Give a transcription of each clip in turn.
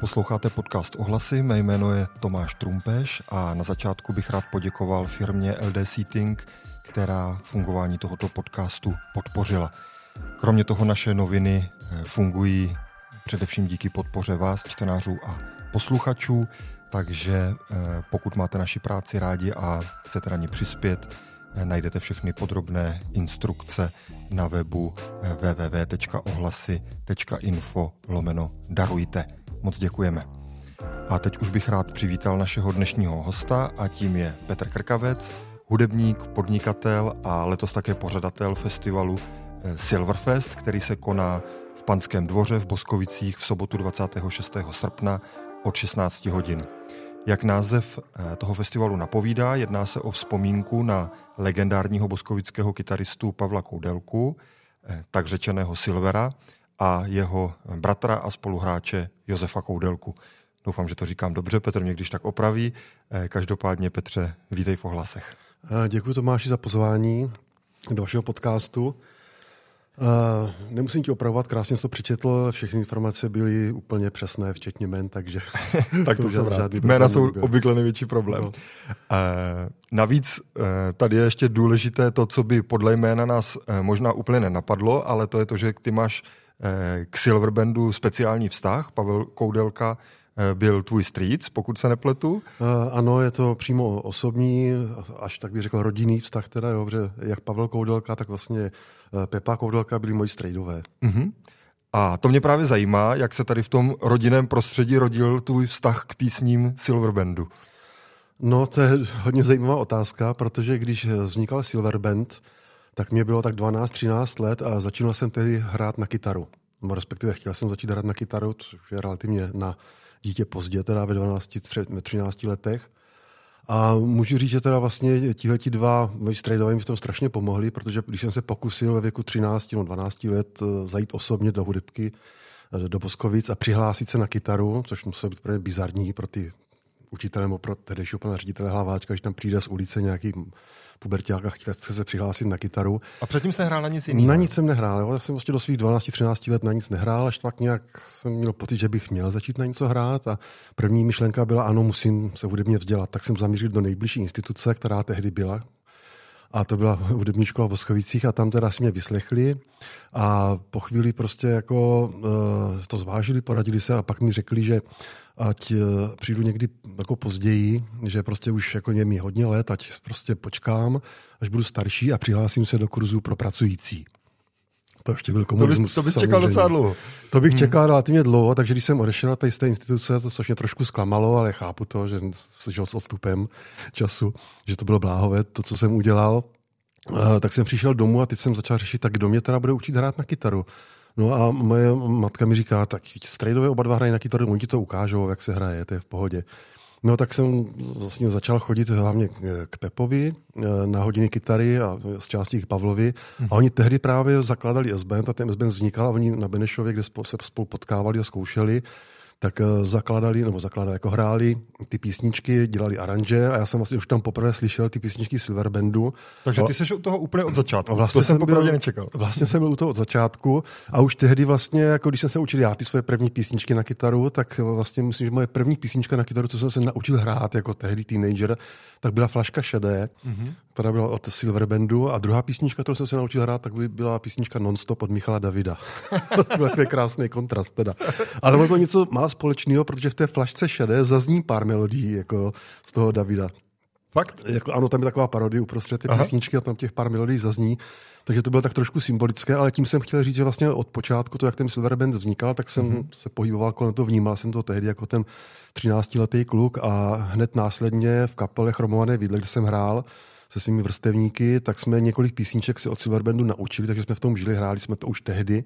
Posloucháte podcast Ohlasy, mé jméno je Tomáš Trumpeš a na začátku bych rád poděkoval firmě LD Seating, která fungování tohoto podcastu podpořila. Kromě toho naše noviny eh, fungují především díky podpoře vás, čtenářů a posluchačů, takže eh, pokud máte naši práci rádi a chcete na ní přispět, eh, najdete všechny podrobné instrukce na webu www.ohlasy.info lomeno darujte. Moc děkujeme. A teď už bych rád přivítal našeho dnešního hosta a tím je Petr Krkavec, hudebník, podnikatel a letos také pořadatel festivalu eh, Silverfest, který se koná v Panském dvoře v Boskovicích v sobotu 26. srpna od 16 hodin. Jak název eh, toho festivalu napovídá, jedná se o vzpomínku na legendárního boskovického kytaristu Pavla Koudelku, eh, tak řečeného Silvera, a jeho bratra a spoluhráče Josefa Koudelku. Doufám, že to říkám dobře, Petr mě když tak opraví. Eh, každopádně, Petře, vítej v ohlasech. Děkuji Tomáši za pozvání do vašeho podcastu. Uh, nemusím ti opravovat, krásně jsi to přečetl, všechny informace byly úplně přesné, včetně men, takže... tak to, to jsem rád. Jména jsou obvykle největší problém. No. Uh, navíc uh, tady je ještě důležité to, co by podle jména nás uh, možná úplně nenapadlo, ale to je to, že ty máš uh, k Silverbandu speciální vztah. Pavel Koudelka byl tvůj strýc, pokud se nepletu. Uh, ano, je to přímo osobní, až tak bych řekl rodinný vztah teda, jo, že jak Pavel Koudelka, tak vlastně Eh, Pepa Koudelka byli moji strejdové. Mm-hmm. A to mě právě zajímá, jak se tady v tom rodinném prostředí rodil tvůj vztah k písním Silverbandu. No, to je hodně zajímavá otázka, protože když vznikal Silverband, tak mě bylo tak 12-13 let a začínal jsem tehdy hrát na kytaru. No, respektive chtěl jsem začít hrát na kytaru, což je relativně na dítě pozdě, teda ve 12-13 letech. A můžu říct, že teda vlastně tihleti dva moji strejdové mi v tom strašně pomohli, protože když jsem se pokusil ve věku 13 nebo 12 let eh, zajít osobně do hudebky, eh, do Boskovic a přihlásit se na kytaru, což muselo být úplně bizarní pro ty učitele nebo pro tehdejšího pana ředitele Hlaváčka, když tam přijde z ulice nějaký puberták a chtěl se přihlásit na kytaru. A předtím jsem nehrál na nic jiného? Na nic jsem nehrál. Jo. Já jsem vlastně do svých 12-13 let na nic nehrál, až tak nějak jsem měl pocit, že bych měl začít na něco hrát. A první myšlenka byla, ano, musím se hudebně vzdělat. Tak jsem zamířil do nejbližší instituce, která tehdy byla, a to byla hudební škola v Voskovicích a tam teda si mě vyslechli a po chvíli prostě jako uh, to zvážili, poradili se a pak mi řekli, že ať uh, přijdu někdy jako později, že prostě už jako mi hodně let, ať prostě počkám, až budu starší a přihlásím se do kurzu pro pracující. To ještě byl komunismus. To, bys, to bys čekal docela dlouho. To bych hmm. čekal relativně dlouho, takže když jsem odešel z té instituce, to což mě trošku zklamalo, ale chápu to, že, že s odstupem času, že to bylo bláhové, to, co jsem udělal. Uh, tak jsem přišel domů a teď jsem začal řešit, tak kdo mě teda bude učit hrát na kytaru. No a moje matka mi říká, tak strejdové oba dva hrají na kytaru, oni ti to ukážou, jak se hraje, to je v pohodě. No tak jsem vlastně začal chodit hlavně k Pepovi eh, na hodiny kytary a z části k Pavlovi. A oni tehdy právě zakládali S-Band a ten S-Band vznikal a oni na Benešově, kde se spolu potkávali a zkoušeli, tak eh, zakladali, nebo zakladali, jako hráli ty písničky, dělali aranže a já jsem vlastně už tam poprvé slyšel ty písničky Silverbandu. Takže ty jsi u toho úplně od začátku. Vlastně to jsem poprvé nečekal. Vlastně jsem byl u toho od začátku a už tehdy vlastně, jako když jsem se učil já ty svoje první písničky na kytaru, tak vlastně myslím, že moje první písnička na kytaru, co jsem se naučil hrát jako tehdy teenager, tak byla Flaška šedé, mm-hmm. která byla od Silverbandu a druhá písnička, kterou jsem se naučil hrát, tak by byla písnička Nonstop od Michala Davida. to byl takový krásný kontrast teda. Ale to něco má společného, protože v té Flašce šedé zazní pár melodií jako z toho Davida. Fakt? Jako, ano, tam je taková parodie uprostřed ty písničky a tam těch pár melodií zazní. Takže to bylo tak trošku symbolické, ale tím jsem chtěl říct, že vlastně od počátku, to jak ten Silver Band vznikal, tak jsem mm-hmm. se pohyboval kolem toho, vnímal jsem to tehdy jako ten 13-letý kluk a hned následně v kapele Chromované vidle, kde jsem hrál se svými vrstevníky, tak jsme několik písniček si od Silverbandu naučili, takže jsme v tom žili, hráli jsme to už tehdy.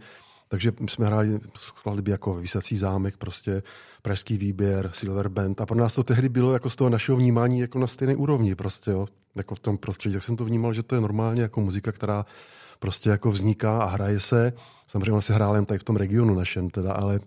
Takže jsme hráli skladby jako Vysací zámek, prostě Pražský výběr, Silver Band a pro nás to tehdy bylo jako z toho našeho vnímání jako na stejné úrovni prostě, jo. Jako v tom prostředí, tak jsem to vnímal, že to je normálně jako muzika, která prostě jako vzniká a hraje se. Samozřejmě se hrál jen tady v tom regionu našem teda, ale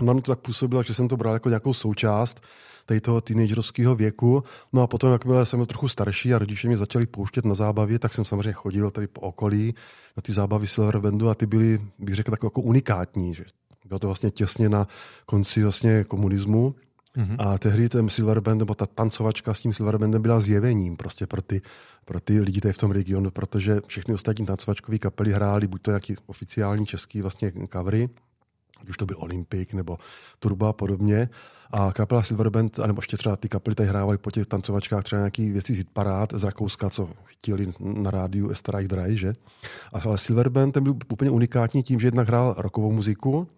nám to tak působilo, že jsem to bral jako nějakou součást tady toho teenagerovského věku. No a potom, jakmile jsem byl trochu starší a rodiče mě začali pouštět na zábavě, tak jsem samozřejmě chodil tady po okolí na ty zábavy Silverbandu a ty byly, bych řekl, tak jako unikátní. Že Bylo to vlastně těsně na konci vlastně komunismu. Mm-hmm. A tehdy ten Silver Band, nebo ta tancovačka s tím Silver Bandem byla zjevením prostě pro ty, pro ty lidi tady v tom regionu, protože všechny ostatní tancovačkové kapely hrály buď to nějaký oficiální český vlastně covery, už to byl Olympik nebo Turbo a podobně. A kapela Silverband, nebo ještě třeba ty kapely tady hrávaly po těch tancovačkách třeba nějaký věci z parát z Rakouska, co chtěli na rádiu Estrike Dry, že? A ale Silverband ten byl úplně unikátní tím, že jednak hrál rokovou muziku,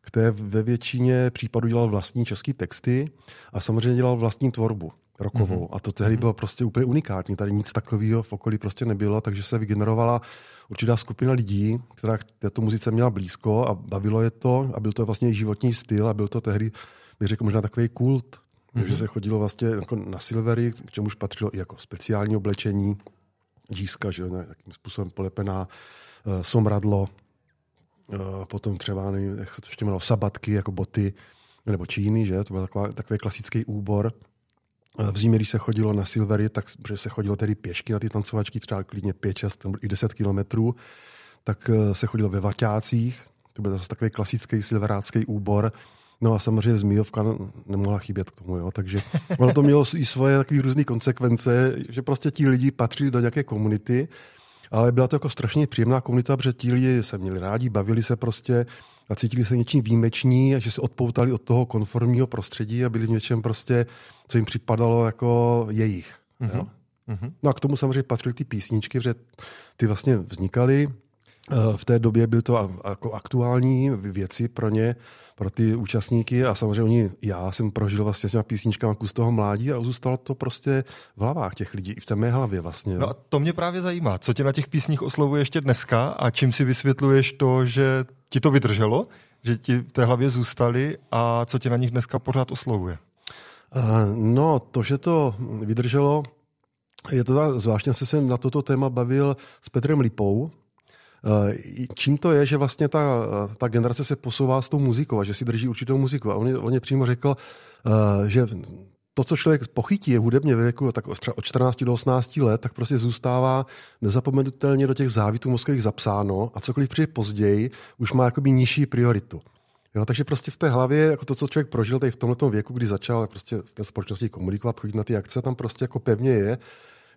které ve většině případů dělal vlastní české texty a samozřejmě dělal vlastní tvorbu rokovou. Mm-hmm. A to tehdy bylo prostě úplně unikátní. Tady nic takového v okolí prostě nebylo, takže se vygenerovala určitá skupina lidí, která k této muzice měla blízko a bavilo je to a byl to vlastně životní styl a byl to tehdy, bych řekl, možná takový kult. Mm-hmm. Takže se chodilo vlastně jako na silvery, k čemuž patřilo i jako speciální oblečení, džíska, že nějakým způsobem polepená, uh, somradlo, uh, potom třeba, nevím, jak se to ještě jmenovalo, sabatky, jako boty, nebo číny, že? To byl taková, takový klasický úbor. V zimě, když se chodilo na Silvery, tak že se chodilo tedy pěšky na ty tancovačky, třeba klidně 5, 6 nebo i 10 kilometrů, tak eh, se chodilo ve Vaťácích, to byl zase takový klasický silverácký úbor, No a samozřejmě Zmíjovka nemohla chybět k tomu, jo. takže ono to mělo i svoje takové různé konsekvence, že prostě ti lidi patřili do nějaké komunity, ale byla to jako strašně příjemná komunita, protože ti lidi se měli rádi, bavili se prostě, a cítili se něčím výjimečný a že se odpoutali od toho konformního prostředí a byli v něčem prostě, co jim připadalo jako jejich. Mm-hmm. Jo? Mm-hmm. No a k tomu samozřejmě patřily ty písničky, že ty vlastně vznikaly. Eh, v té době byly to jako aktuální věci pro ně, pro ty účastníky a samozřejmě oni, já jsem prožil vlastně s těma písničkama kus toho mládí a zůstalo to prostě v hlavách těch lidí, i v té mé hlavě vlastně. Jo. No a to mě právě zajímá, co tě na těch písních oslovuje ještě dneska a čím si vysvětluješ to, že ti to vydrželo, že ti v té hlavě zůstali a co tě na nich dneska pořád oslovuje? Uh, no, to, že to vydrželo, je to zvláštně se jsem na toto téma bavil s Petrem Lipou, Eh, čím to je, že vlastně ta, ta generace se posouvá s tou muzikou a že si drží určitou muziku. A on, on je přímo řekl, eh, že to, co člověk pochytí je hudebně ve věku tak od 14 do 18 let, tak prostě zůstává nezapomenutelně do těch závitů mozkových zapsáno a cokoliv přijde později, už má jakoby nižší prioritu. Jo, takže prostě v té hlavě, jako to, co člověk prožil tady v tomto věku, kdy začal prostě v té společnosti komunikovat, chodit na ty akce, tam prostě jako pevně je.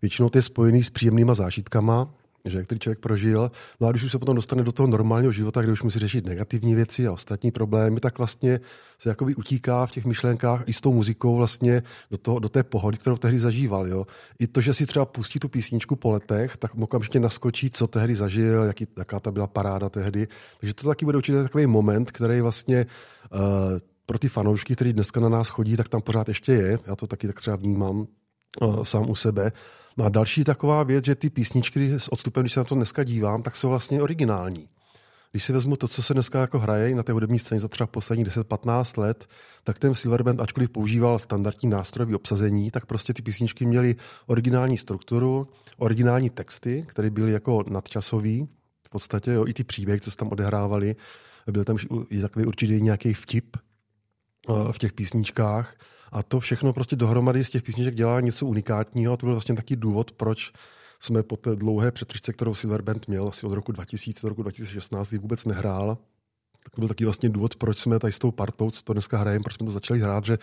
Většinou to je spojený s příjemnýma zážitkama, že který člověk prožil. No a když už se potom dostane do toho normálního života, kde už musí řešit negativní věci a ostatní problémy, tak vlastně se jakoby utíká v těch myšlenkách i s tou muzikou vlastně do, toho, do té pohody, kterou tehdy zažíval. Jo. I to, že si třeba pustí tu písničku po letech, tak okamžitě naskočí, co tehdy zažil, jaký, jaká ta byla paráda tehdy. Takže to taky bude určitě takový moment, který vlastně uh, pro ty fanoušky, kteří dneska na nás chodí, tak tam pořád ještě je. Já to taky tak třeba vnímám uh, sám u sebe. No a další taková věc, že ty písničky s odstupem, když se na to dneska dívám, tak jsou vlastně originální. Když si vezmu to, co se dneska jako hraje na té hudební scéně za třeba posledních 10-15 let, tak ten Silverband, ačkoliv používal standardní nástrojové obsazení, tak prostě ty písničky měly originální strukturu, originální texty, které byly jako nadčasový, v podstatě jo, i ty příběhy, co se tam odehrávali, byl tam i takový určitě nějaký vtip eh, v těch písničkách. A to všechno prostě dohromady z těch písniček dělá něco unikátního a to byl vlastně taky důvod, proč jsme po té dlouhé přetržce, kterou Silver Band měl asi od roku 2000 do roku 2016, kdy vůbec nehrál, tak to byl taky vlastně důvod, proč jsme tady s tou partou, co to dneska hrajeme, proč jsme to začali hrát, že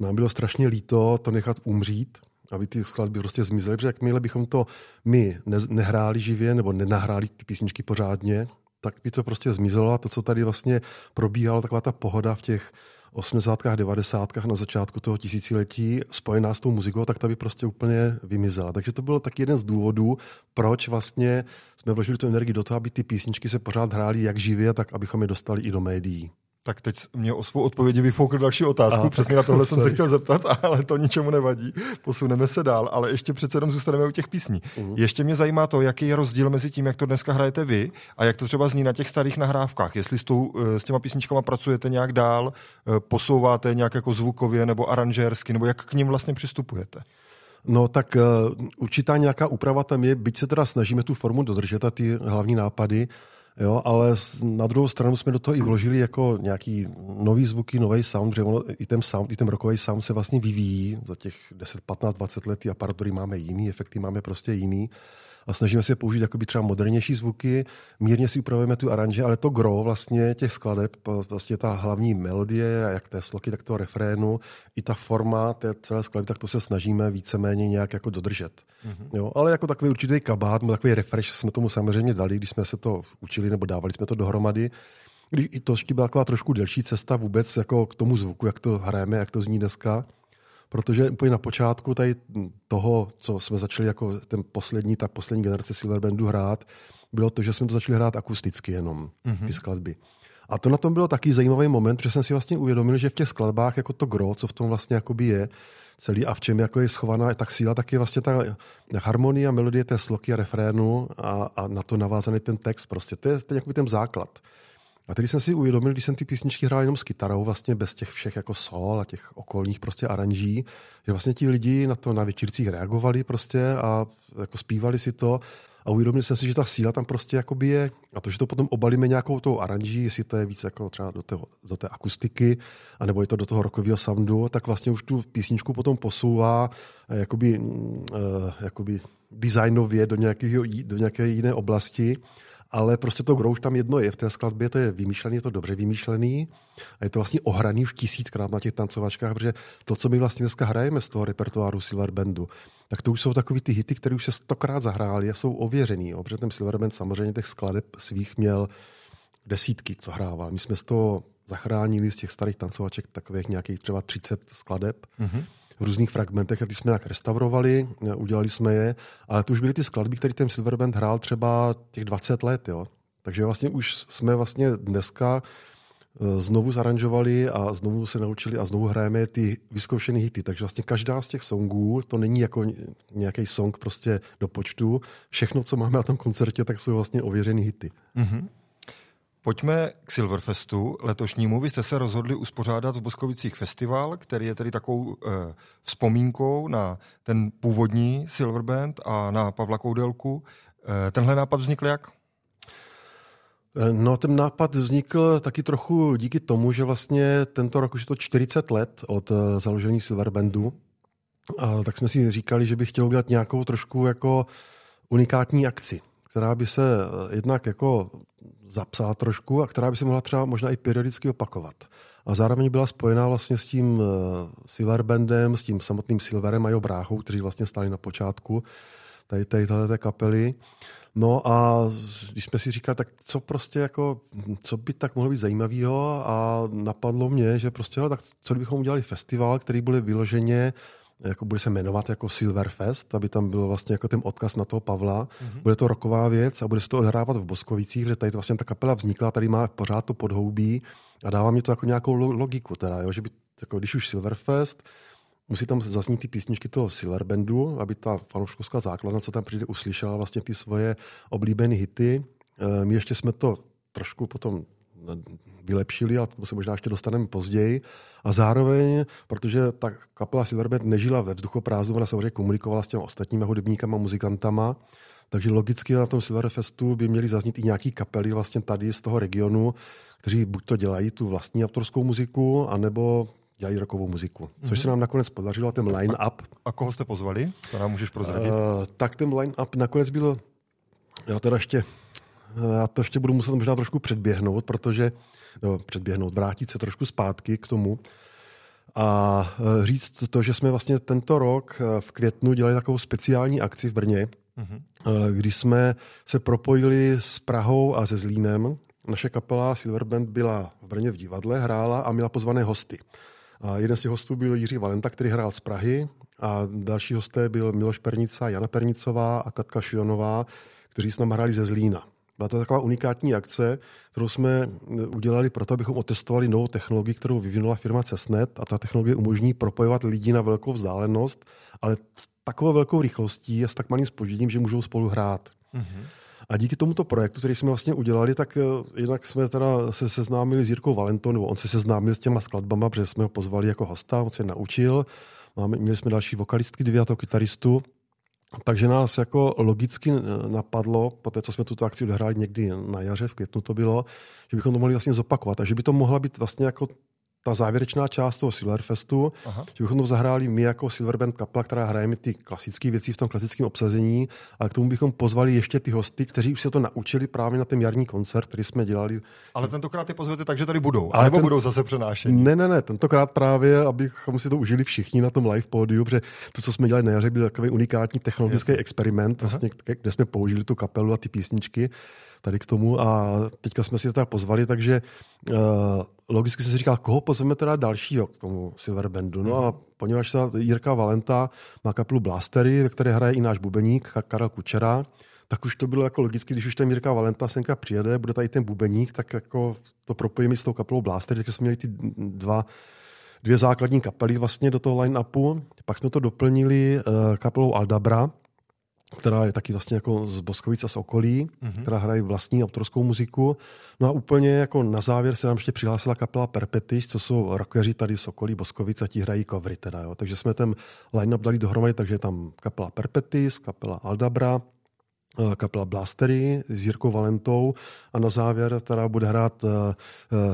nám bylo strašně líto to nechat umřít, aby ty skladby prostě zmizely, protože jakmile bychom to my ne- nehráli živě nebo nenahráli ty písničky pořádně, tak by to prostě zmizelo a to, co tady vlastně probíhalo, taková ta pohoda v těch 80. 90. na začátku toho tisíciletí spojená s tou muzikou, tak ta by prostě úplně vymizela. Takže to byl taky jeden z důvodů, proč vlastně jsme vložili tu energii do toho, aby ty písničky se pořád hrály jak živě, tak abychom je dostali i do médií. Tak teď mě o svou odpovědi vyfoukl další otázku. Aha, Přesně na tohle jsem se chtěl zeptat, ale to ničemu nevadí. Posuneme se dál, ale ještě přece jenom zůstaneme u těch písní. Uh-huh. Ještě mě zajímá to, jaký je rozdíl mezi tím, jak to dneska hrajete vy a jak to třeba zní na těch starých nahrávkách. Jestli s, tou, eh, s těma písničkama pracujete nějak dál, eh, posouváte nějak jako zvukově nebo aranžérsky, nebo jak k ním vlastně přistupujete? No tak uh, určitá nějaká úprava tam je, byť se teda snažíme tu formu dodržet a ty hlavní nápady, Jo, ale na druhou stranu jsme do toho i vložili jako nějaký nový zvuky, nový sound, že ono, i ten sound, i ten rokový sound se vlastně vyvíjí za těch 10, 15, 20 let, ty aparatury máme jiný, efekty máme prostě jiný. A snažíme se použít jakoby třeba modernější zvuky, mírně si upravujeme tu aranže, ale to gro vlastně těch skladeb, vlastně ta hlavní melodie, jak té sloky, tak toho refrénu, i ta forma té celé skladby, tak to se snažíme víceméně nějak jako dodržet. Mm-hmm. Jo, ale jako takový určitý kabát, takový refresh jsme tomu samozřejmě dali, když jsme se to učili nebo dávali jsme to dohromady. Když i to byla taková trošku delší cesta vůbec jako k tomu zvuku, jak to hrajeme, jak to zní dneska. Protože úplně na počátku tady toho, co jsme začali jako ten poslední, ta poslední generace Silver Bandu hrát, bylo to, že jsme to začali hrát akusticky jenom, mm-hmm. ty skladby. A to na tom bylo taky zajímavý moment, protože jsem si vlastně uvědomil, že v těch skladbách jako to gro, co v tom vlastně jakoby je, celý a v čem jako je schovaná tak síla, tak je vlastně ta harmonie a melodie té sloky a refrénu a, a na to navázaný ten text. Prostě to je, to je ten základ. A tedy jsem si uvědomil, když jsem ty písničky hrál jenom s kytarou, vlastně bez těch všech jako sol a těch okolních prostě aranží, že vlastně ti lidi na to na večírcích reagovali prostě a jako zpívali si to. A uvědomil jsem si, že ta síla tam prostě jakoby je. A to, že to potom obalíme nějakou tou aranží, jestli to je víc jako třeba do, té, do té akustiky, anebo je to do toho rokového soundu, tak vlastně už tu písničku potom posouvá jakoby, uh, jakoby designově do, nějakého, do nějaké jiné oblasti ale prostě to grouch tam jedno je v té skladbě, to je vymýšlený, je to dobře vymýšlený a je to vlastně ohraný už tisíckrát na těch tancovačkách, protože to, co my vlastně dneska hrajeme z toho repertoáru Silver Bandu, tak to už jsou takový ty hity, které už se stokrát zahrály a jsou ověřený, jo, protože ten Silver Band samozřejmě těch skladeb svých měl desítky, co hrával. My jsme z toho zachránili z těch starých tancovaček takových nějakých třeba 30 skladeb. Mm-hmm v různých fragmentech a ty jsme jak restaurovali, udělali jsme je, ale to už byly ty skladby, které ten Silverband hrál třeba těch 20 let, jo. Takže vlastně už jsme vlastně dneska eh, znovu zaranžovali a znovu se naučili a znovu hrajeme ty vyzkoušené hity. Takže vlastně každá z těch songů, to není jako nějaký song prostě do počtu. Všechno, co máme na tom koncertě, tak jsou vlastně ověřené hity. Mm-hmm. Pojďme k Silverfestu letošnímu. Vy jste se rozhodli uspořádat v Boskovicích festival, který je tedy takovou eh, vzpomínkou na ten původní Silver Band a na Pavla Koudelku. Eh, tenhle nápad vznikl jak? Eh, no, ten nápad vznikl taky trochu díky tomu, že vlastně tento rok už je to 40 let od založení Silver Bandu. A tak jsme si říkali, že bych chtěl udělat nějakou trošku jako unikátní akci, která by se eh, jednak jako zapsala trošku a která by se mohla třeba možná i periodicky opakovat. A zároveň byla spojená vlastně s tím eh, Silver Bandem, s tím samotným Silverem a jeho bráchou, kteří vlastně stali na počátku tady, tady té kapely. No a když jsme si říkali, tak co prostě jako, co by tak mohlo být zajímavého a napadlo mě, že prostě, tak co kdybychom udělali festival, který bude vyloženě jako bude se jmenovat jako Silverfest, aby tam byl vlastně jako ten odkaz na toho Pavla. Mm-hmm. Bude to roková věc a bude se to odhrávat v Boskovicích, že tady vlastně ta kapela vznikla, tady má pořád to podhoubí a dává mi to jako nějakou logiku, teda, jo, že by, jako když už Silverfest, musí tam zaznít ty písničky toho Silver Bandu, aby ta fanouškovská základna, co tam přijde, uslyšela vlastně ty svoje oblíbené hity. My ještě jsme to trošku potom vylepšili, a to se možná ještě dostaneme později. A zároveň, protože ta kapela Silverband nežila ve vzduchoprázdnu, ona samozřejmě komunikovala s těmi ostatními hudebníkama, muzikantama, takže logicky na tom Silverfestu by měly zaznít i nějaký kapely vlastně tady z toho regionu, kteří buď to dělají tu vlastní autorskou muziku, anebo dělají rokovou muziku. Což mm-hmm. se nám nakonec podařilo, ten line-up. A koho jste pozvali? To nám můžeš prozradit. Uh, tak ten line-up nakonec byl, já teda ještě já to ještě budu muset možná trošku předběhnout, protože, no, předběhnout, vrátit se trošku zpátky k tomu a e, říct to, že jsme vlastně tento rok e, v květnu dělali takovou speciální akci v Brně, mm-hmm. když jsme se propojili s Prahou a se Zlínem. Naše kapela Silver Band byla v Brně v divadle, hrála a měla pozvané hosty. A jeden z těch hostů byl Jiří Valenta, který hrál z Prahy a další hosté byl Miloš Pernica, Jana Pernicová a Katka Šionová, kteří s námi hráli ze Zlína. Byla to taková unikátní akce, kterou jsme udělali proto, abychom otestovali novou technologii, kterou vyvinula firma Cessnet a ta technologie umožní propojovat lidi na velkou vzdálenost, ale s takovou velkou rychlostí a s tak malým spožděním, že můžou spolu hrát. Mm-hmm. A díky tomuto projektu, který jsme vlastně udělali, tak eh, jednak jsme teda se seznámili s Jirkou Valentou, nebo on se seznámil s těma skladbama, protože jsme ho pozvali jako hosta, on se naučil. Máme, měli jsme další vokalistky, dvě a to kytaristu. Takže nás jako logicky eh, napadlo, po té, co jsme tuto akci odehráli někdy na jaře, v květnu to bylo, že bychom to mohli vlastně zopakovat a že by to mohla být vlastně jako ta závěrečná část toho Silverfestu, Aha. že bychom to zahráli my jako Silverband kapela, která hrajeme ty klasické věci v tom klasickém obsazení, ale k tomu bychom pozvali ještě ty hosty, kteří už se to naučili právě na ten jarní koncert, který jsme dělali. Ale tentokrát ty pozvete tak, že tady budou, ale nebo ten... budou zase přenášení? Ne, ne, ne, tentokrát právě, abychom si to užili všichni na tom live pódiu, protože to, co jsme dělali na jaře, byl takový unikátní technologický Jasně. experiment, vlastně, kde jsme použili tu kapelu a ty písničky tady k tomu a teďka jsme si to teda pozvali, takže uh, logicky jsem si říkal, koho pozveme teda dalšího k tomu Silverbandu. No a poněvadž ta Jirka Valenta má kapelu Blastery, ve které hraje i náš bubeník Karel Kučera, tak už to bylo jako logicky, když už ten Jirka Valenta senka přijede, bude tady ten bubeník, tak jako to propojíme s tou kapelou Blastery, takže jsme měli ty dva dvě základní kapely vlastně do toho line-upu. Pak jsme to doplnili uh, kapelou Aldabra, která je taky vlastně jako z Boskovic a z okolí, mm-hmm. která hraje vlastní autorskou muziku. No a úplně jako na závěr se nám ještě přihlásila kapela Perpetis, co jsou rockeři tady z okolí Boskovic a ti hrají kovry teda, jo. Takže jsme ten line-up dali dohromady, takže je tam kapela Perpetis, kapela Aldabra, eh, kapela Blastery s Jirkou Valentou a na závěr teda bude hrát uh,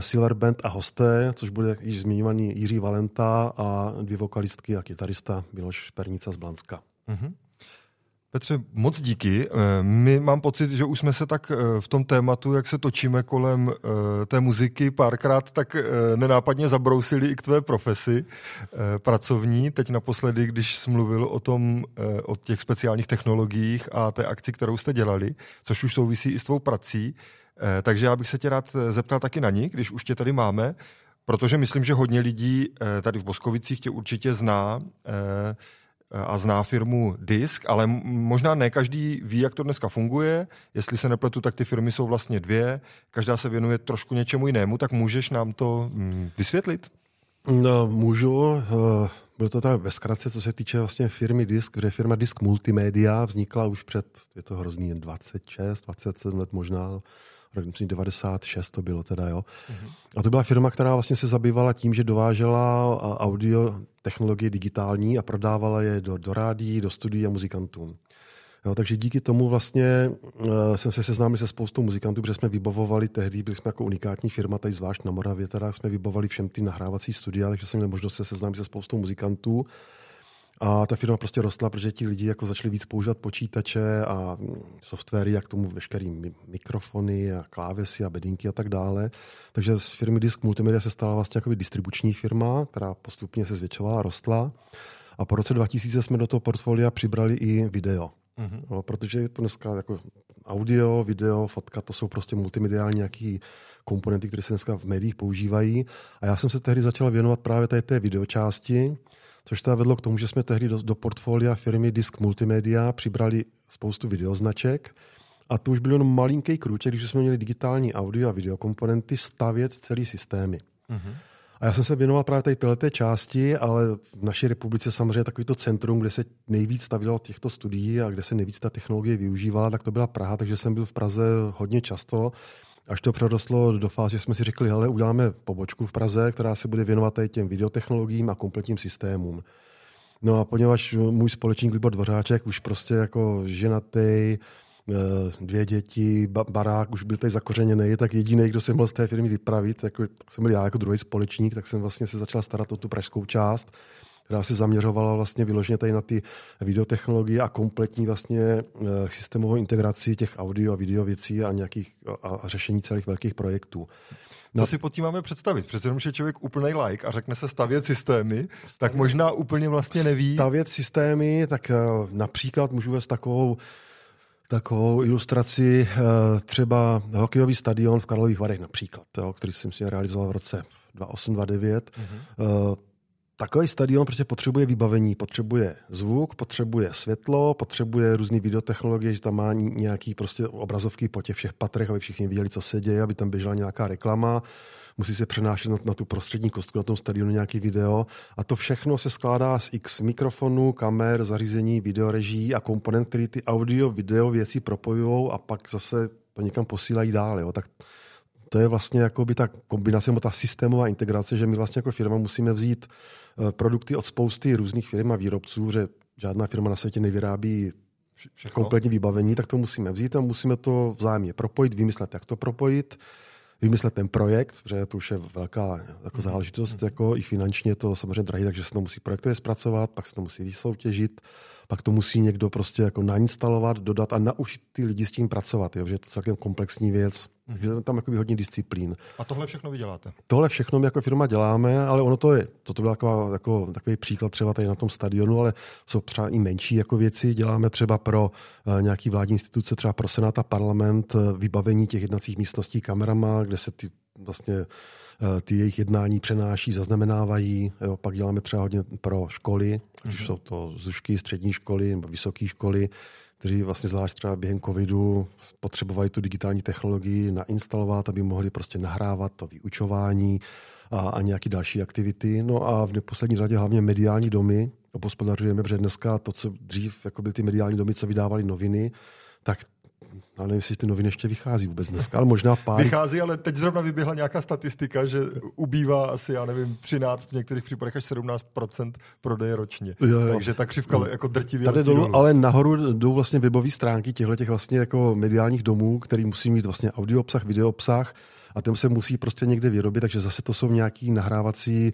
Silver Band a hosté, což bude již zmiňovaný Jiří Valenta a dvě vokalistky a kytarista Miloš Špernica z Blanska. Mm-hmm. Petře, moc díky. Eh, my mám pocit, že už jsme se tak eh, v tom tématu, jak se točíme kolem eh, té muziky párkrát, tak nenápadně zabrousili i k tvé profesi pracovní. Teď naposledy, když jsi mluvil o tom, o těch speciálních technologiích a té akci, kterou jste dělali, což už souvisí i s tvou prací. Takže já bych se tě rád zeptal taky na ní, když už tě tady máme, protože myslím, že hodně lidí tady v Boskovicích tě určitě zná a zná firmu Disk, ale možná ne každý ví, jak to dneska funguje. Jestli se nepletu, tak ty firmy jsou vlastně dvě, každá se věnuje trošku něčemu jinému, tak můžeš nám to mm, vysvětlit? No, můžu. Eh, bylo to tak ve zkratce, co se týče vlastně firmy Disk, že firma Disk Multimedia vznikla už před, je to hrozný, 26, 27 let možná, rok 96 to bylo teda, jo. A to byla firma, která vlastně se zabývala tím, že dovážela audio technologie digitální a prodávala je do, do rádí, do studií a muzikantům. Jo, takže díky tomu vlastně uh, jsem se seznámil se spoustou muzikantů, protože jsme vybavovali tehdy, byli jsme jako unikátní firma, tady zvlášť na Moravě, teda jsme vybavovali všem ty nahrávací studia, takže jsem měl možnost se seznámit se spoustou muzikantů a ta firma prostě rostla, protože ti lidi jako začali víc používat počítače a softwary, jak tomu veškerý mikrofony a klávesy a bedinky a tak dále. Takže z firmy Disk Multimedia se stala vlastně jako distribuční firma, která postupně se zvětšovala a rostla. A po roce 2000 jsme do toho portfolia přibrali i video. Mm-hmm. No, protože je to dneska jako audio, video, fotka, to jsou prostě multimediální nějaký komponenty, které se dneska v médiích používají. A já jsem se tehdy začal věnovat právě té, té videočásti, což teda vedlo k tomu, že jsme tehdy do, do portfolia firmy Disk Multimedia přibrali spoustu videoznaček a to už byl jenom malinký krůček, když jsme měli digitální audio a videokomponenty, stavět celý systémy. Mm-hmm. A já jsem se věnoval právě tady této části, ale v naší republice samozřejmě takovýto centrum, kde se nejvíc stavilo těchto studií a kde se nejvíc ta technologie využívala, tak to byla Praha, takže jsem byl v Praze hodně často až to přerostlo do fáze, že jsme si řekli, hele, uděláme pobočku v Praze, která se bude věnovat tady těm videotechnologiím a kompletním systémům. No a poněvadž můj společník Libor Dvořáček už prostě jako ženatý, dvě děti, barák, už byl tady zakořeněný, tak jediný, kdo se mohl z té firmy vypravit, jako, jsem byl já jako druhý společník, tak jsem vlastně se začal starat o tu pražskou část která se zaměřovala vlastně vyloženě tady na ty videotechnologie a kompletní vlastně eh, systémovou integraci těch audio a video věcí a nějakých a, a řešení celých velkých projektů. Co no. si pod tím máme představit? Přece jenom, že člověk úplný like a řekne se stavět systémy, tak možná úplně vlastně neví. Stavět systémy, tak eh, například můžu vést takovou takovou ilustraci eh, třeba hokejový stadion v Karlových Varech například, jo, který jsem si realizoval v roce 2008-2009. Mm-hmm. Takový stadion prostě potřebuje vybavení, potřebuje zvuk, potřebuje světlo, potřebuje různé videotechnologie, že tam má nějaký prostě obrazovky po těch všech patrech, aby všichni viděli, co se děje, aby tam běžela nějaká reklama, musí se přenášet na, na tu prostřední kostku na tom stadionu nějaký video a to všechno se skládá z x mikrofonů, kamer, zařízení, videoreží a komponent, který ty audio, video věci propojují a pak zase to někam posílají dál. Jo. Tak to je vlastně jako by ta kombinace, ta systémová integrace, že my vlastně jako firma musíme vzít produkty od spousty různých firm a výrobců, že žádná firma na světě nevyrábí Všechno. kompletní vybavení, tak to musíme vzít a musíme to vzájemně propojit, vymyslet, jak to propojit. vymyslet ten projekt, že to už je velká jako mhm. záležitost, mm. jako i finančně to samozřejmě drahý, takže se to musí projektově zpracovat, pak se to musí vysoutěžit, pak to musí někdo prostě jako nainstalovat, dodat a naučit ty lidi s tím pracovat, jo, že je to celkem komplexní věc. Mm. Takže tam jako hodně disciplín. A tohle všechno vy děláte? Tohle všechno my jako firma děláme, ale ono to je, to, to byl jako, jako, takový příklad třeba tady na tom stadionu, ale jsou třeba i menší jako věci. Děláme třeba pro uh, nějaký vládní instituce, třeba pro Senát a parlament, uh, vybavení těch jednacích místností kamerama, kde se ty vlastně uh, ty jejich jednání přenáší, zaznamenávají. Jo, pak děláme třeba hodně pro školy, mm-hmm. ať už mhm. jsou to zušky, střední školy nebo vysoké školy, kteří vlastně zvlášť třeba během covidu potřebovali tu digitální technologii nainstalovat, aby mohli prostě nahrávat to vyučování a, a nějaké další aktivity. No a v neposlední řadě hlavně mediální domy obospodařujeme, protože dneska to, co dřív jako byly ty mediální domy, co vydávali noviny, tak já nevím, jestli ty noviny ještě vychází vůbec dneska, ale možná pár. Vychází, ale teď zrovna vyběhla nějaká statistika, že ubývá asi, já nevím, 13, v některých případech až 17% prodeje ročně. Jo, jo. Takže ta křivka no. jako drtivě Tady dolů, dolů, ale nahoru jdou vlastně webové stránky těchto těch vlastně jako mediálních domů, který musí mít vlastně audio obsah, video obsah a ten se musí prostě někde vyrobit, takže zase to jsou nějaký nahrávací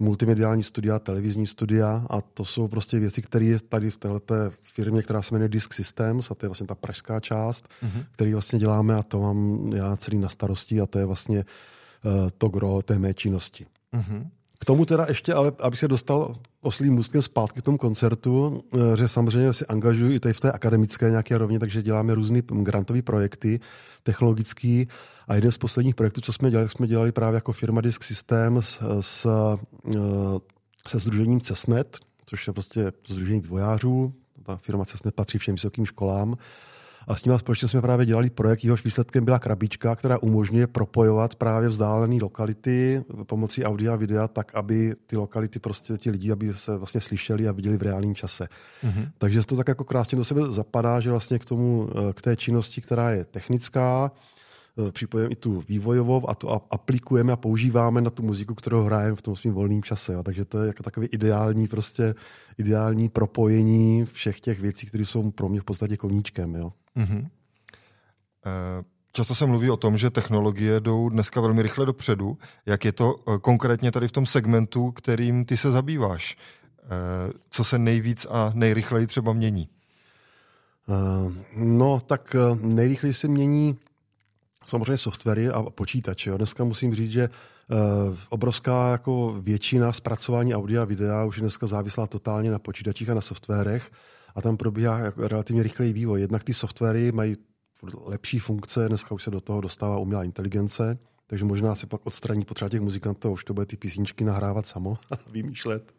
multimediální studia, televizní studia a to jsou prostě věci, které je tady v této firmě, která se jmenuje Disk Systems a to je vlastně ta pražská část, mm-hmm. který vlastně děláme a to mám já celý na starosti a to je vlastně uh, to gro té mé činnosti. Mm-hmm. K tomu teda ještě, ale aby se dostal oslým můstkem zpátky k tomu koncertu, eh, že samozřejmě si angažuji i tady v té akademické nějaké rovně, takže děláme různé grantové projekty technologické. A jeden z posledních projektů, co jsme dělali, jsme dělali právě jako firma Disk System s, s, eh, se združením CESNET, což je prostě združení vývojářů. Ta firma CESNET patří všem vysokým školám. A s ním společně jsme právě dělali projekt, jehož výsledkem byla krabička, která umožňuje propojovat právě vzdálené lokality pomocí audia a videa tak, aby ty lokality prostě ti lidi, aby se vlastně slyšeli a viděli v reálném čase. Mm-hmm. Takže to tak jako krásně do sebe zapadá, že vlastně k tomu, eh, k té činnosti, která je technická, eh, připojíme i tu vývojovou a tu aplikujeme a používáme na tu muziku, kterou hrajeme v tom svým volném čase. Jo. Takže to je jako takový ideální, prostě ideální propojení všech těch věcí, které jsou pro mě v podstatě koníčkem. Jo. Mm-hmm. Často se mluví o tom, že technologie jdou dneska velmi rychle dopředu. Jak je to eh, konkrétně tady v tom segmentu, kterým ty se zabýváš? Co se nejvíc a nejrychleji třeba mění? No, tak nejrychleji se mění samozřejmě softwary a počítače. Dneska musím říct, že obrovská jako většina zpracování audia a videa už je dneska závislá totálně na počítačích a na softwarech a tam probíhá jako relativně rychlej vývoj. Jednak ty softwary mají lepší funkce, dneska už se do toho dostává umělá inteligence, takže možná se pak odstraní potřeba těch muzikantů už to bude ty písničky nahrávat samo a vymýšlet.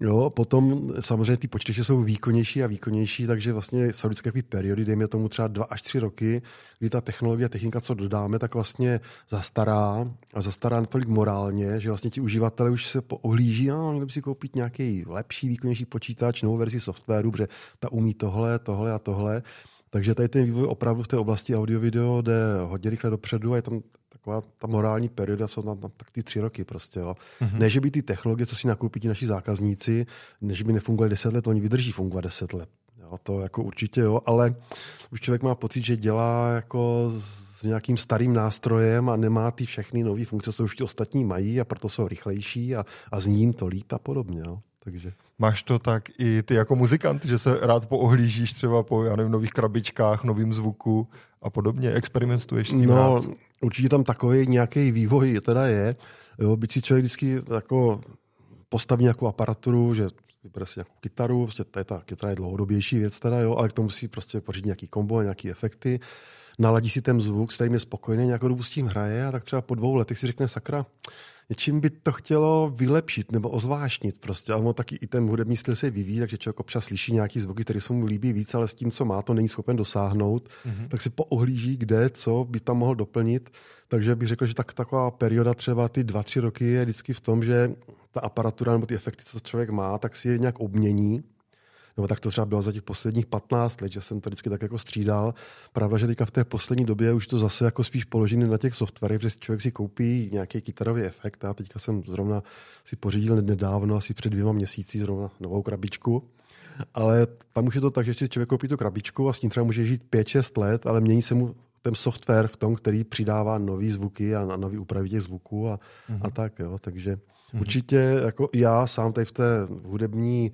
Jo, potom samozřejmě ty počítače jsou výkonnější a výkonnější, takže vlastně jsou vždycky periody, dejme tomu třeba dva až tři roky, kdy ta technologie a technika, co dodáme, tak vlastně zastará a zastará natolik morálně, že vlastně ti uživatelé už se poohlíží, a no, měli by si koupit nějaký lepší, výkonnější počítač, novou verzi softwaru, protože ta umí tohle, tohle a tohle. Takže tady ten vývoj opravdu v té oblasti audio-video jde hodně rychle dopředu a je tam taková ta morální perioda, jsou tam, tam tak ty tři roky prostě. Jo. Mm-hmm. Ne, že by ty technologie, co si nakoupí ti naši zákazníci, ne, že by nefungovaly deset let, oni vydrží fungovat deset let. Jo, to jako určitě jo, ale už člověk má pocit, že dělá jako s nějakým starým nástrojem a nemá ty všechny nové funkce, co už ti ostatní mají a proto jsou rychlejší a, a zní jim to líp a podobně. Jo. Takže... Máš to tak i ty jako muzikant, že se rád poohlížíš třeba po já nevím, nových krabičkách, novým zvuku a podobně? Experimentuješ s tím No, rád? určitě tam takový nějaký vývoj teda je. Jo, byť si člověk vždycky jako postaví nějakou aparaturu, že vybere si nějakou kytaru, prostě tady ta kytara je dlouhodobější věc teda, jo, ale k tomu musí prostě pořídit nějaký kombo, nějaký efekty, naladí si ten zvuk, s kterým je spokojený, nějakou dobu s tím hraje a tak třeba po dvou letech si řekne sakra, něčím by to chtělo vylepšit nebo ozvášnit prostě. Ale taky i ten hudební styl se vyvíjí, takže člověk občas slyší nějaký zvuky, které se mu líbí víc, ale s tím, co má, to není schopen dosáhnout, mm-hmm. tak si poohlíží, kde, co by tam mohl doplnit. Takže bych řekl, že tak, taková perioda třeba ty dva, tři roky je vždycky v tom, že ta aparatura nebo ty efekty, co člověk má, tak si je nějak obmění nebo tak to třeba bylo za těch posledních 15 let, že jsem to vždycky tak jako střídal. Pravda, že teďka v té poslední době už to zase jako spíš položený na těch softwarech, protože člověk si koupí nějaký kytarový efekt. Já teďka jsem zrovna si pořídil nedávno, asi před dvěma měsíci, zrovna novou krabičku. Ale tam už je to tak, že si člověk koupí tu krabičku a s tím třeba může žít 5-6 let, ale mění se mu ten software v tom, který přidává nový zvuky a nový úpravy těch zvuků a, mm-hmm. a tak, jo. Takže mm-hmm. určitě jako já sám tady v té hudební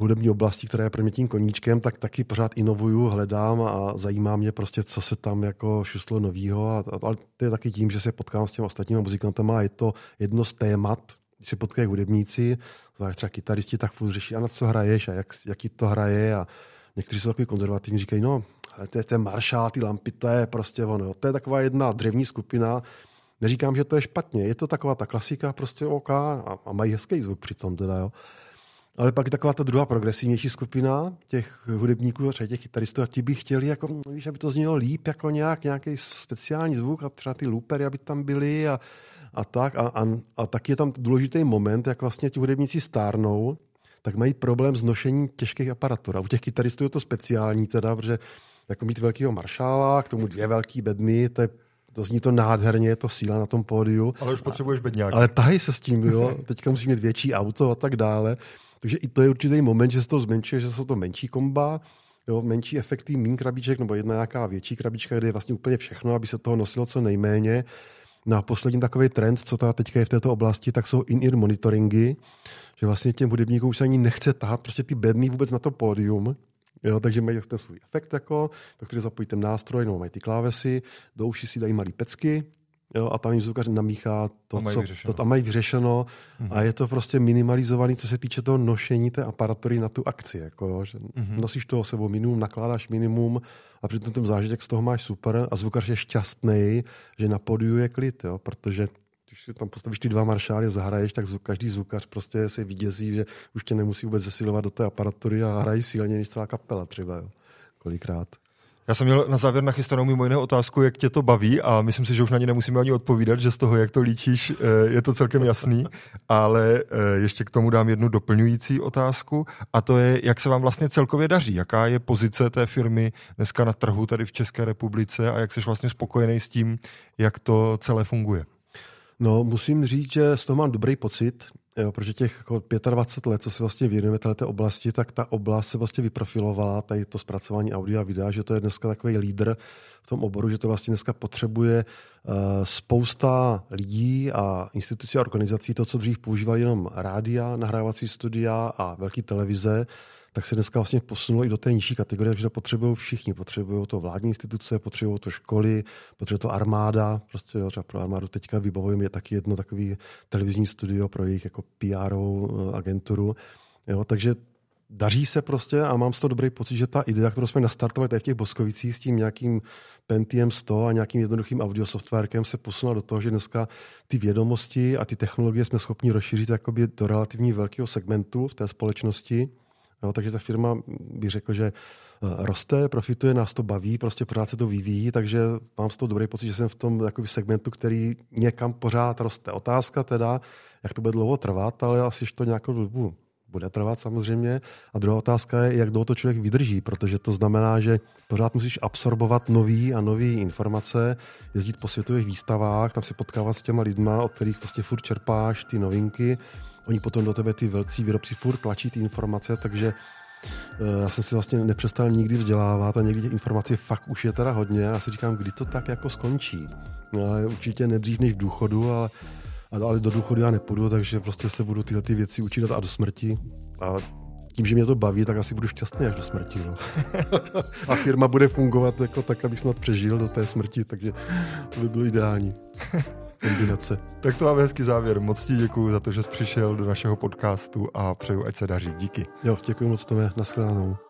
hudební oblasti, která je pro mě tím koníčkem, tak taky pořád inovuju, hledám a zajímá mě prostě, co se tam jako šuslo novýho. A, a, ale to je taky tím, že se potkám s těmi ostatními muzikantama a je to jedno z témat, když se potkají hudebníci, zvlášť třeba kytaristi, tak furt řeší, a na co hraješ a jak, jaký to hraje a někteří jsou takový konzervativní, říkají, no, to je ten maršál, ty lampy, to je prostě ono. To je taková jedna dřevní skupina, Neříkám, že to je špatně, je to taková ta klasika, prostě OK a, a mají hezký zvuk přitom teda, jo. Ale pak je taková ta druhá progresivnější skupina těch hudebníků, třeba těch kytaristů, a ti by chtěli, jako, víš, aby to znělo líp, jako nějak, nějaký speciální zvuk a třeba ty loopery, aby tam byly a, a tak. A, a, a taky je tam důležitý moment, jak vlastně ti hudebníci stárnou, tak mají problém s nošením těžkých aparatur. A u těch kytaristů je to speciální, teda, protože jako mít velkého maršála, k tomu dvě velký bedny, to je to zní to nádherně, je to síla na tom pódiu. Ale už potřebuješ bedňák. Ale tahej se s tím, jo. Teďka musíš mít větší auto a tak dále. Takže i to je určitý moment, že se to zmenšuje, že jsou to menší komba, jo, menší efekty, méně krabiček nebo jedna nějaká větší krabička, kde je vlastně úplně všechno, aby se toho nosilo co nejméně. No a poslední takový trend, co ta teďka je v této oblasti, tak jsou in-ear monitoringy, že vlastně těm hudebníkům už se ani nechce tahat prostě ty bedny vůbec na to pódium, Jo, takže mají ten svůj efekt, jako, do kterého zapojí ten nástroj, nebo mají ty klávesy, do uši si dají malý pecky, jo, a tam jim zvukař namíchá to, mají co vyřešeno. to tam mají vyřešeno mm-hmm. a je to prostě minimalizovaný, co se týče toho nošení té aparatury na tu akci. Jako, že mm-hmm. Nosíš toho sebou minimum, nakládáš minimum a přitom ten zážitek z toho máš super a zvukař je šťastný, že na podiu je klid, jo, protože když si tam postavíš ty dva maršály, zahraješ, tak zvuk, každý zvukař prostě se vyděsí, že už tě nemusí vůbec zesilovat do té aparatury a hrají silně než celá kapela třeba, jo. kolikrát. Já jsem měl na závěr nachystanou mimo jiné otázku, jak tě to baví a myslím si, že už na ně nemusíme ani odpovídat, že z toho, jak to líčíš, eh, je to celkem jasný, ale eh, ještě k tomu dám jednu doplňující otázku a to je, jak se vám vlastně celkově daří, jaká je pozice té firmy dneska na trhu tady v České republice a jak jsi vlastně spokojený s tím, jak to celé funguje. No, musím říct, že z toho mám dobrý pocit, jo, protože těch jako 25 let, co se vlastně věnujeme této oblasti, tak ta oblast se vlastně vyprofilovala, tady to zpracování audia a videa, že to je dneska takový lídr v tom oboru, že to vlastně dneska potřebuje uh, spousta lidí a institucí a organizací, to, co dřív používali jenom rádia, nahrávací studia a velké televize, tak se dneska vlastně posunulo i do té nižší kategorie, takže to potřebují všichni. Potřebují to vládní instituce, potřebují to školy, potřebuje to armáda. Prostě jo, třeba pro armádu teďka vybavujeme je taky jedno takový televizní studio pro jejich jako PR eh, agenturu. Jo, takže daří se prostě a mám z toho dobrý pocit, že ta idea, kterou jsme nastartovali tady v těch Boskovicích s tím nějakým Pentium 100 a nějakým jednoduchým audio softwarem se posunula do toho, že dneska ty vědomosti a ty technologie jsme schopni rozšířit jakoby do relativně velkého segmentu v té společnosti Jo, takže ta firma, bych řekl, že eh, roste, profituje, nás to baví, prostě pořád se to vyvíjí, takže mám z toho dobrý pocit, že jsem v tom jakoby, segmentu, který někam pořád roste. Otázka teda, jak to bude dlouho trvat, ale asi to nějakou dobu bude trvat samozřejmě. A druhá otázka je, jak dlouho to člověk vydrží, protože to znamená, že pořád musíš absorbovat nový a nové informace, jezdit po světových výstavách, tam se potkávat s těma lidma, od kterých prostě furt čerpáš ty novinky oni potom do tebe ty velcí výrobci furt tlačí ty informace, takže eh, já jsem si vlastně nepřestal nikdy vzdělávat a někdy těch informací fakt už je teda hodně a já si říkám, kdy to tak jako skončí. No, ale určitě nedřív než v důchodu, ale, ale do důchodu já nepůjdu, takže prostě se budu tyhle ty věci učit a do smrti. A tím, že mě to baví, tak asi budu šťastný až do smrti. No. a firma bude fungovat jako tak, aby snad přežil do té smrti, takže to by bylo ideální kombinace. Tak to máme hezký závěr. Moc ti děkuji za to, že jsi přišel do našeho podcastu a přeju, ať se daří. Díky. Jo, děkuji moc, Tome. Naschledanou.